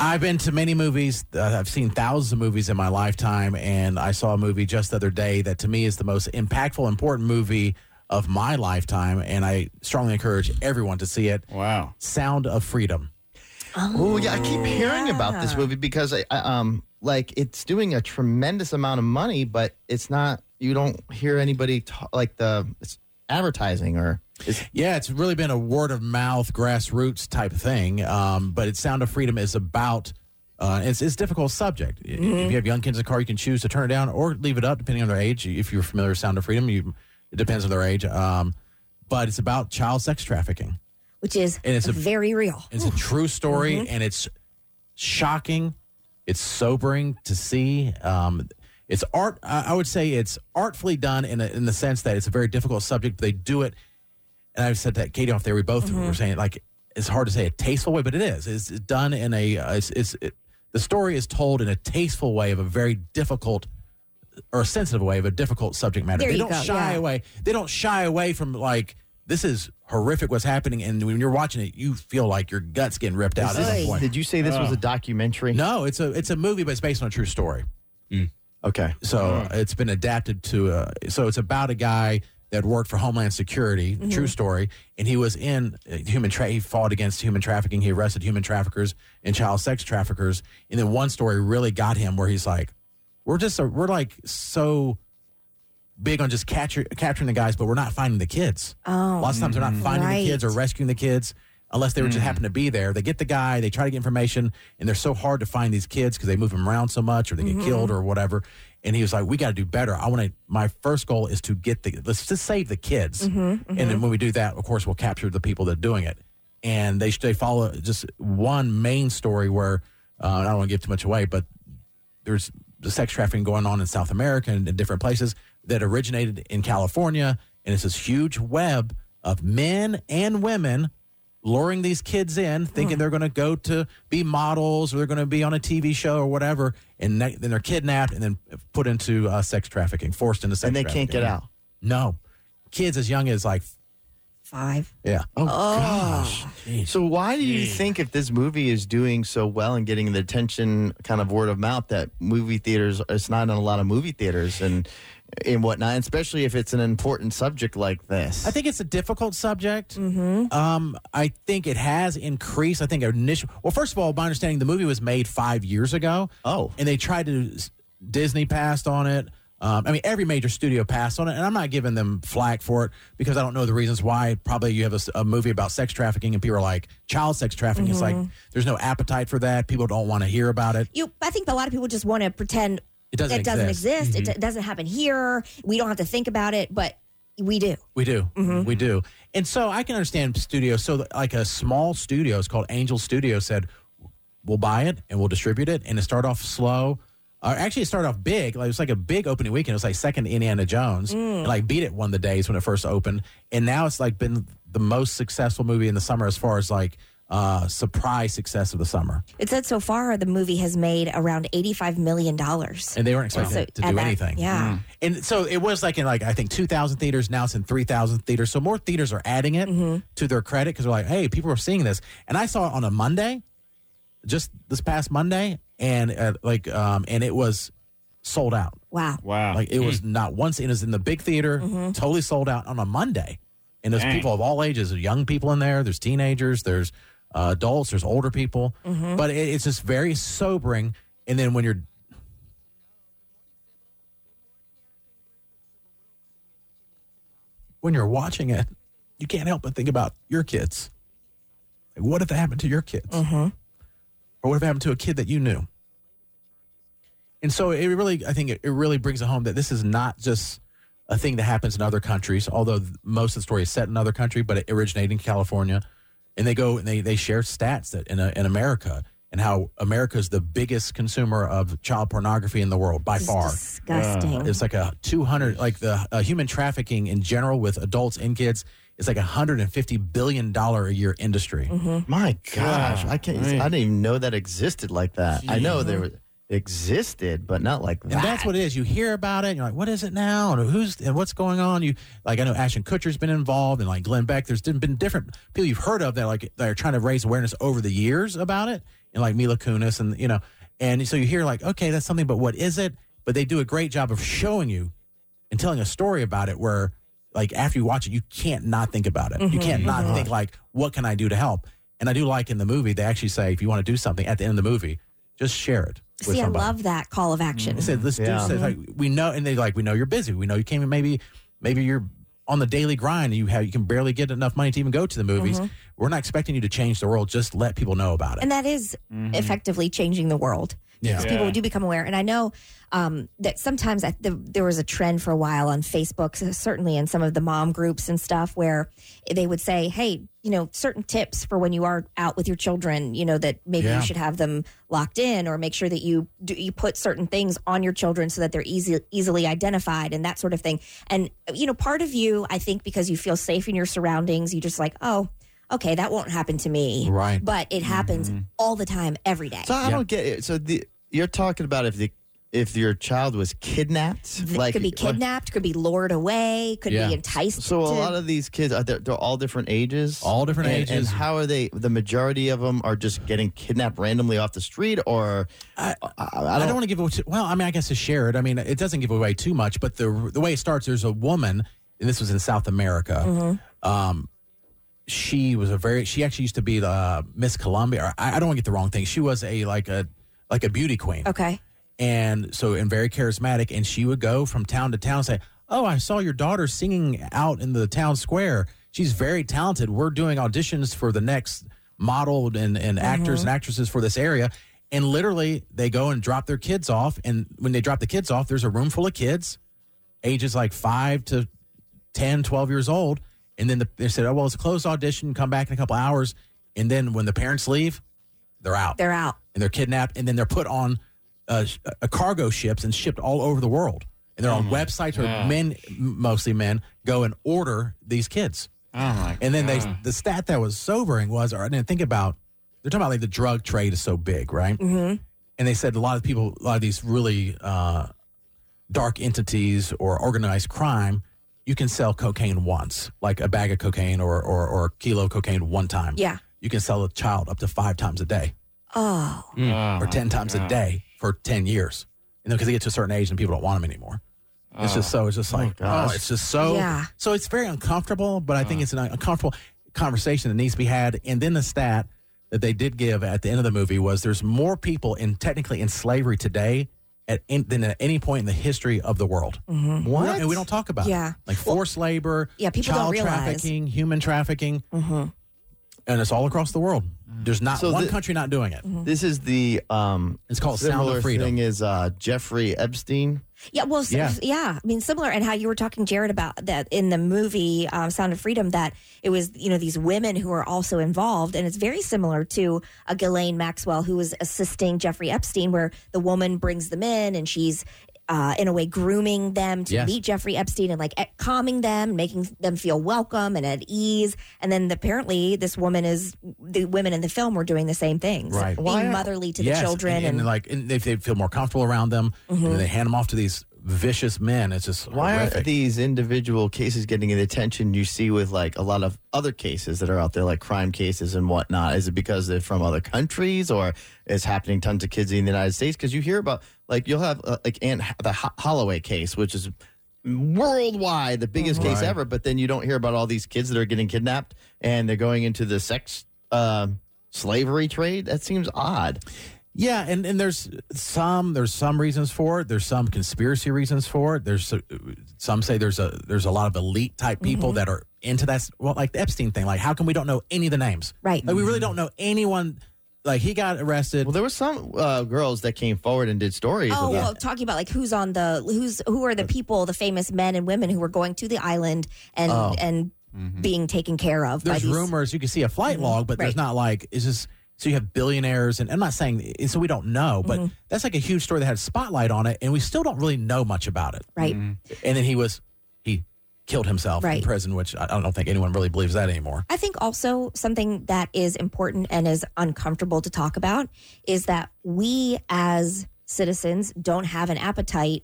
I've been to many movies. Uh, I've seen thousands of movies in my lifetime, and I saw a movie just the other day that to me is the most impactful, important movie of my lifetime, and I strongly encourage everyone to see it. Wow. Sound of Freedom. Oh yeah, I keep hearing about this movie because I, I, um like it's doing a tremendous amount of money, but it's not. You don't hear anybody ta- like the it's advertising or it's, Yeah, it's really been a word of mouth, grassroots type thing. Um, but it's Sound of Freedom is about. Uh, it's it's a difficult subject. If you have young kids in the car, you can choose to turn it down or leave it up, depending on their age. If you're familiar with Sound of Freedom, you it depends on their age. Um, but it's about child sex trafficking. which is And it's a- very real. It's a true story, and it's shocking. It's sobering to see. Um, it's art. I I would say it's artfully done in a, in the sense that it's a very difficult subject. But they do it, and I've said that Katie off there. We both were saying like it's hard to say a tasteful way, but it is. It's done in a. Uh, it's, it's it, the story is told in a tasteful way of a very difficult or a sensitive way of a difficult subject matter. There they you don't go, shy yeah. away. They don't shy away from like this is horrific what's happening, and when you're watching it, you feel like your guts getting ripped out. at point. did you say this was a documentary? No, it's a it's a movie, but it's based on a true story. Okay. So it's been adapted to. Uh, so it's about a guy that worked for Homeland Security, true story, and he was in uh, human. Tra- he fought against human trafficking. He arrested human traffickers and child sex traffickers. And then one story really got him, where he's like, "We're just a, we're like so." Big on just capture, capturing the guys, but we're not finding the kids. Oh, Lots of times they're not finding right. the kids or rescuing the kids unless they were just mm. happen to be there. They get the guy, they try to get information, and they're so hard to find these kids because they move them around so much or they get mm-hmm. killed or whatever. And he was like, "We got to do better. I want to. My first goal is to get the let's just save the kids, mm-hmm, mm-hmm. and then when we do that, of course, we'll capture the people that are doing it. And they they follow just one main story where uh, I don't want to give too much away, but there's the sex trafficking going on in South America and in different places that originated in California, and it's this huge web of men and women luring these kids in, thinking they're going to go to be models or they're going to be on a TV show or whatever, and they, then they're kidnapped and then put into uh, sex trafficking, forced into sex trafficking. And they can't get out. No, kids as young as like Five. yeah. Oh, gosh. So why do you think if this movie is doing so well and getting the attention kind of word of mouth that movie theaters it's not in a lot of movie theaters and and whatnot, especially if it's an important subject like this. I think it's a difficult subject. Um, I think it has increased. I think initial. Well, first of all, my understanding, the movie was made five years ago. Oh. and they tried to. Disney passed on it. Um, I mean, every major studio passed on it, and I'm not giving them flack for it because I don't know the reasons why. Probably you have a movie about sex trafficking, and people are like, child sex trafficking. It's like there's no appetite for that. People don't want to hear about it. You, I think a lot of people just want to pretend It doesn't it doesn't exist. exist. It mm-hmm. doesn't happen here. We don't have to think about it, but we do. We do. Mm-hmm. We do. And so I can understand studio. So, like a small studio, it's called Angel Studio, said, we'll buy it and we'll distribute it. And it started off slow. Uh, actually, it started off big. Like, it was like a big opening weekend. It was like second Indiana Jones. Mm. And like beat it one of the days when it first opened. And now it's like been the most successful movie in the summer as far as like uh, surprise success of the summer. It said so far the movie has made around eighty-five million dollars. And they weren't expecting So, to do that- anything. yeah. And so it was like in like I think two thousand theaters. Now it's in three thousand theaters. So more theaters are adding it Mm-hmm. to their credit because they're like, hey, people are seeing this. And I saw it on a Monday, just this past Monday, and uh, like um, and it was sold out. Wow. Wow. Like it was not once. It was in the big theater, Mm-hmm. totally sold out on a Monday. And there's Dang. people of all ages. There's young people in there. There's teenagers. There's uh, adults. There's older people. Mm-hmm. But it, it's just very sobering. And then when you're when you're watching it, you can't help but think about your kids. Like, what if that happened to your kids? Or what if it happened to a kid that you knew? And so it really, I think it, it really brings it home that this is not just a thing that happens in other countries, although most of the story is set in another country, but it originated in California. And they go and they, they share stats that in, uh in America and how America is the biggest consumer of child pornography in the world by It's far. disgusting. It's like a 200, like the uh, human trafficking in general with adults and kids is like a $150 billion a year industry. My gosh, I can't. man. I didn't even know that existed like that. I know there was- existed, but not like that. And that's what it is. You hear about it, and you're like, "What is it now? And who's and what's going on?" You like, I know Ashton Kutcher's been involved, and like Glenn Beck. There's been different people you've heard of that like that are trying to raise awareness over the years about it, and like Mila Kunis, and you know, and so you hear like, okay, that's something, but what is it? But they do a great job of showing you and telling a story about it where like after you watch it you can't not think about it you mm-hmm, can't not mm-hmm. think like what can i do to help and i do like in the movie they actually say if you want to do something at the end of the movie just share it with See, I love that call of action. they said let's Yeah. do say, like we know and they like we know you're busy. We know you came in maybe maybe you're on the daily grind. And you have you can barely get enough money to even go to the movies. Mm-hmm. We're not expecting you to change the world. Just let people know about it. And that is mm-hmm. effectively changing the world. Yeah. Because people do become aware. And I know um, that sometimes I, the, there was a trend for a while on Facebook, certainly in some of the mom groups and stuff, where they would say, hey, you know, certain tips for when you are out with your children, you know, that maybe Yeah. you should have them locked in or make sure that you do, you put certain things on your children so that they're easy, easily identified and that sort of thing. And, you know, part of you, I think, because you feel safe in your surroundings, you just like, oh, okay, that won't happen to me. Right. But it happens all the time, every day. So I Yeah. don't get it. So the you're talking about if the if your child was kidnapped, Th- could be kidnapped, could be lured away, could Yeah. be enticed. So a to- lot of these kids are they're, they're all different ages, All different And- ages. And how are they? The majority of them are just getting kidnapped randomly off the street, or I, I, I don't, want to give away. Too, well, I mean, I guess to share it. I mean, it doesn't give away too much, but the the way it starts, there's a woman, and this was in South America. Mm-hmm. Um, she was a very. She actually used to be the uh, Miss Colombia. Or I, I don't want to get the wrong thing. She was a like a like a beauty queen, okay. and so and very charismatic. And she would go from town to town and say, "Oh, I saw your daughter singing out in the town square. She's very talented. We're doing auditions for the next model and, and mm-hmm. actors and actresses for this area." And literally, they go and drop their kids off. And when they drop the kids off, there's a room full of kids, ages like five to 10, 12 years old. And then the, they said, oh, well, it's a closed audition. Come back in a couple hours. And then when the parents leave, they're out They're out. and they're kidnapped and then they're put on uh, sh- uh, cargo ships and shipped all over the world. And they're on websites where men, mostly men, go and order these kids. Oh my And then they, the stat that was sobering was, or I didn't think about, they're talking about like the drug trade is so big, right? Mm-hmm. And they said a lot of people, a lot of these really uh, dark entities or organized crime, you can sell cocaine once, like a bag of cocaine or, or, or a kilo of cocaine one time. Yeah. You can sell a child up to five times a day Oh, mm. or 10 times a day for 10 years. You know, because they get to a certain age and people don't want them anymore. It's just oh. so, it's just like, oh, gosh. Oh, it's just so, Yeah. so it's very uncomfortable, but I think it's an uncomfortable conversation that needs to be had. And then the stat that they did give at the end of the movie was there's more people in technically in slavery today at in, than at any point in the history of the world. what? And we don't talk about Yeah. it. Like forced labor, Yeah, people don't child realize. trafficking, human trafficking. And it's all across the world. There's not So one the- country not doing it. This is the um. It's called Sound of Freedom. thing is uh, Jeffrey Epstein. Yeah. Well, Yeah. yeah. I mean, similar, and how you were talking, Jared, about that in the movie um, Sound of Freedom, that it was you know these women who are also involved, and it's very similar to a Ghislaine Maxwell who was assisting Jeffrey Epstein, where the woman brings them in and she's. Uh, in a way, grooming them to Yes. meet Jeffrey Epstein and like calming them, making them feel welcome and at ease. And then apparently, this woman is the women in the film were doing the same things, Right. being Why- motherly to Yes, the children, and, and, Mm-hmm. and like and they, they feel more comfortable around them, and then they hand them off to these vicious men. It's just Why horrific. aren't these individual cases getting the attention you see with like a lot of other cases that are out there, like crime cases and whatnot? Is it because they're from other countries, or is happening tons of kids in the United States? Because you hear about like you'll have uh, like Aunt the Ho- Holloway case, which is worldwide the biggest case ever, but then you don't hear about all these kids that are getting kidnapped and they're going into the sex uh, slavery trade. That seems odd. Yeah, and, and there's some there's some reasons for it. There's some conspiracy reasons for it. There's uh, some say there's a there's a lot of elite type people that are into that. Well, like the Epstein thing. Like, how come we don't know any of the names? Right. Like, we really don't know anyone. Like, he got arrested. Well, there were some uh, girls that came forward and did stories. Oh, well, talking about like who's on the who's who are the people, the famous men and women who were going to the island and Oh. and mm-hmm. being taken care of by there's these. rumors you can see a flight mm-hmm. log, but there's not like is this. So you have billionaires, and I'm not saying so we don't know, but mm-hmm. that's like a huge story that had spotlight on it, and we still don't really know much about it. Right. And then he was he killed himself in prison, which I I don't think anyone really believes that anymore. I think also something that is important and is uncomfortable to talk about is that we as citizens don't have an appetite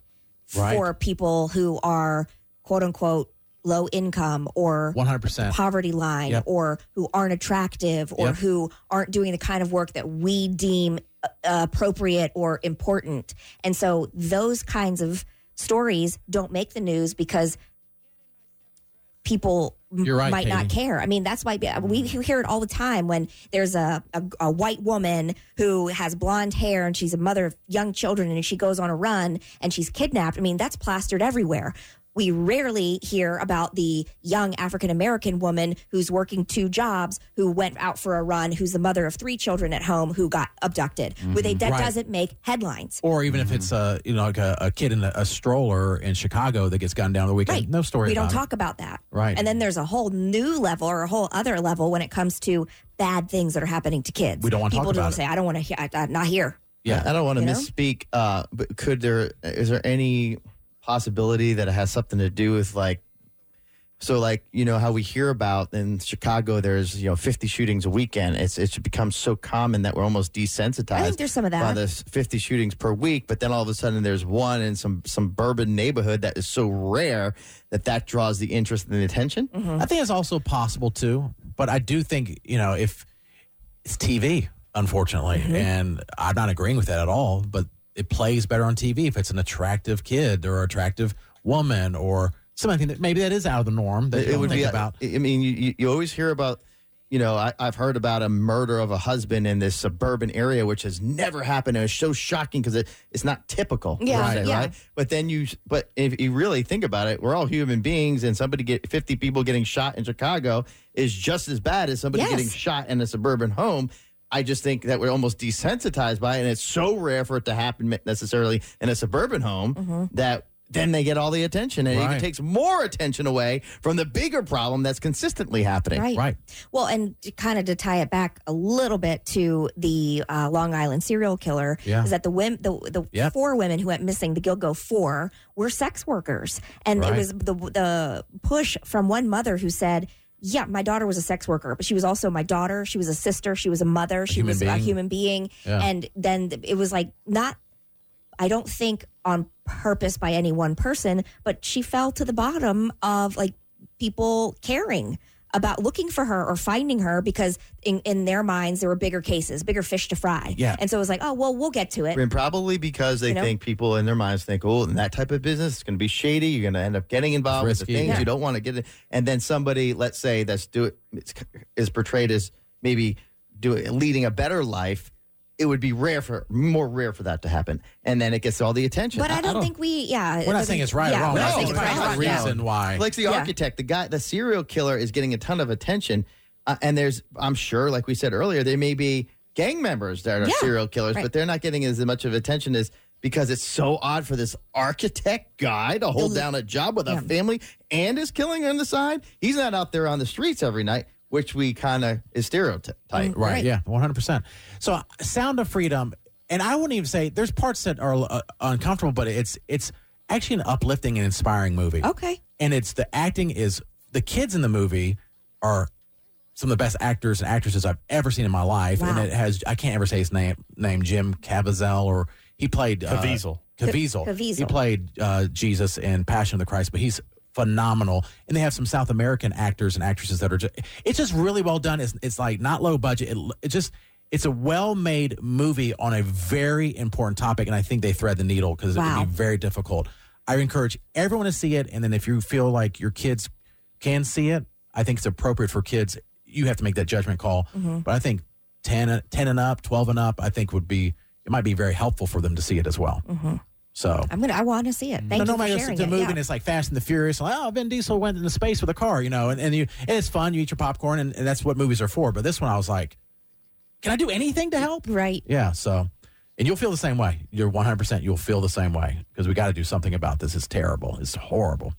Right. for people who are quote unquote low income or 100%. poverty line Yep. or who aren't attractive or Yep. who aren't doing the kind of work that we deem uh, appropriate or important. And so those kinds of stories don't make the news because people You're right, might not care. I mean, that's why we mm-hmm. hear it all the time when there's a, a, a white woman who has blonde hair and she's a mother of young children and she goes on a run and she's kidnapped. I mean, that's plastered everywhere. We rarely hear about the young African American woman who's working two jobs, who went out for a run, who's the mother of three children at home, who got abducted. Where they, that Right. doesn't make headlines. Or even if it's a you know like a, a kid in a, a stroller in Chicago that gets gunned down the weekend. Right. No story. We don't it. talk about that. Right. And then there's a whole new level or a whole other level when it comes to bad things that are happening to kids. We don't wanna talk People about don't it. say, I don't want to hear, I, I'm not here. Yeah. I don't want to You know? misspeak, uh, but could there is there any possibility that it has something to do with like so like you know how we hear about in Chicago there's you know 50 shootings a weekend it's it's become so common that we're almost desensitized I think there's some of that. by this 50 shootings per week but then all of a sudden there's one in some some suburban neighborhood that is so rare that that draws the interest and the attention Mm-hmm. I think it's also possible too, but I do think you know if it's TV, unfortunately, Mm-hmm. and I'm not agreeing with that at all. But it plays better on TV if it's an attractive kid or attractive woman or something that maybe that is out of the norm that you it don't would think be about. I mean, you- you, you always hear about, you know, I, I've heard about a murder of a husband in this suburban area, which has never happened, and it's so shocking because it, it's not typical. Yeah, se, yeah. right. But then you, but if you really think about it, we're all human beings, and somebody get fifty people getting shot in Chicago is just as bad as somebody Yes. getting shot in a suburban home. I just think that we're almost desensitized by it, and it's so rare for it to happen necessarily in a suburban home Mm-hmm. that then they get all the attention, and it even takes more attention away from the bigger problem that's consistently happening. Right. Right. Well, and to kind of to tie it back a little bit to the uh, Long Island serial killer, Yeah. is that the women, the, the Yep. four women who went missing, the Gilgo Four, were sex workers, and Right. it was the the push from one mother who said. Yeah, my daughter was a sex worker, but she was also my daughter. She was a sister. She was a mother. she human was a human being. Yeah. And then it was like not I don't think on purpose by any one person, but she fell to the bottom of like people caring about looking for her or finding her because in, in their minds there were bigger cases, bigger fish to fry. Yeah. And so it was like, oh well, we'll get to it. And probably because they You know? think people in their minds think, oh, in that type of business, it's going to be shady. You're going to end up getting involved with the things Yeah. you don't want to get in. And then somebody, let's say, that's do it is portrayed as maybe doing leading a better life. It would be rare for more rare for that to happen, and then it gets all the attention. But I don't, don't- think we, yeah. We're not doesn't- saying it's right or wrong. we're No, saying it's it's right or not. the reason why. like the Yeah. architect, the guy, the serial killer is getting a ton of attention, uh, and there's, I'm sure, like we said earlier, there may be gang members that are Yeah, serial killers, right. but they're not getting as much of attention as because it's so odd for this architect guy to hold down a job with a family and is killing on the side. He's not out there on the streets every night, which we kind of is stereotype. Right. Right. Yeah. One hundred percent. So, Sound of Freedom, and I wouldn't even say there's parts that are uh, uncomfortable, but it's it's actually an uplifting and inspiring movie. Okay. And it's the acting is the kids in the movie are some of the best actors and actresses I've ever seen in my life, and it has I can't ever say his name name Jim Caviezel or he played uh, Caviezel. Caviezel. Caviezel. He played uh, Jesus in Passion of the Christ, but he's phenomenal. And they have some South American actors and actresses that are just, it's just really well done. It's, it's like not low budget. It, it just, it's a well made movie on a very important topic. And I think they thread the needle because it would be very difficult. I encourage everyone to see it. And then if you feel like your kids can see it, I think it's appropriate for kids. You have to make that judgment call. Mm-hmm. But I think 10, 10 and up, 12 and up, I think would be, it might be very helpful for them to see it as well. So I'm gonna. I want to see it. Thank no, you nobody for goes sharing the movie yeah. and it's like Fast and the Furious. Like, oh, Vin Diesel went into space with a car, you know, and, and you and it's fun. You eat your popcorn, and, and that's what movies are for. But this one, I was like, can I do anything to help? Right. Yeah. So, and you'll feel the same way. You're 100. percent You'll feel the same way because we got to do something about this. It's terrible. It's horrible.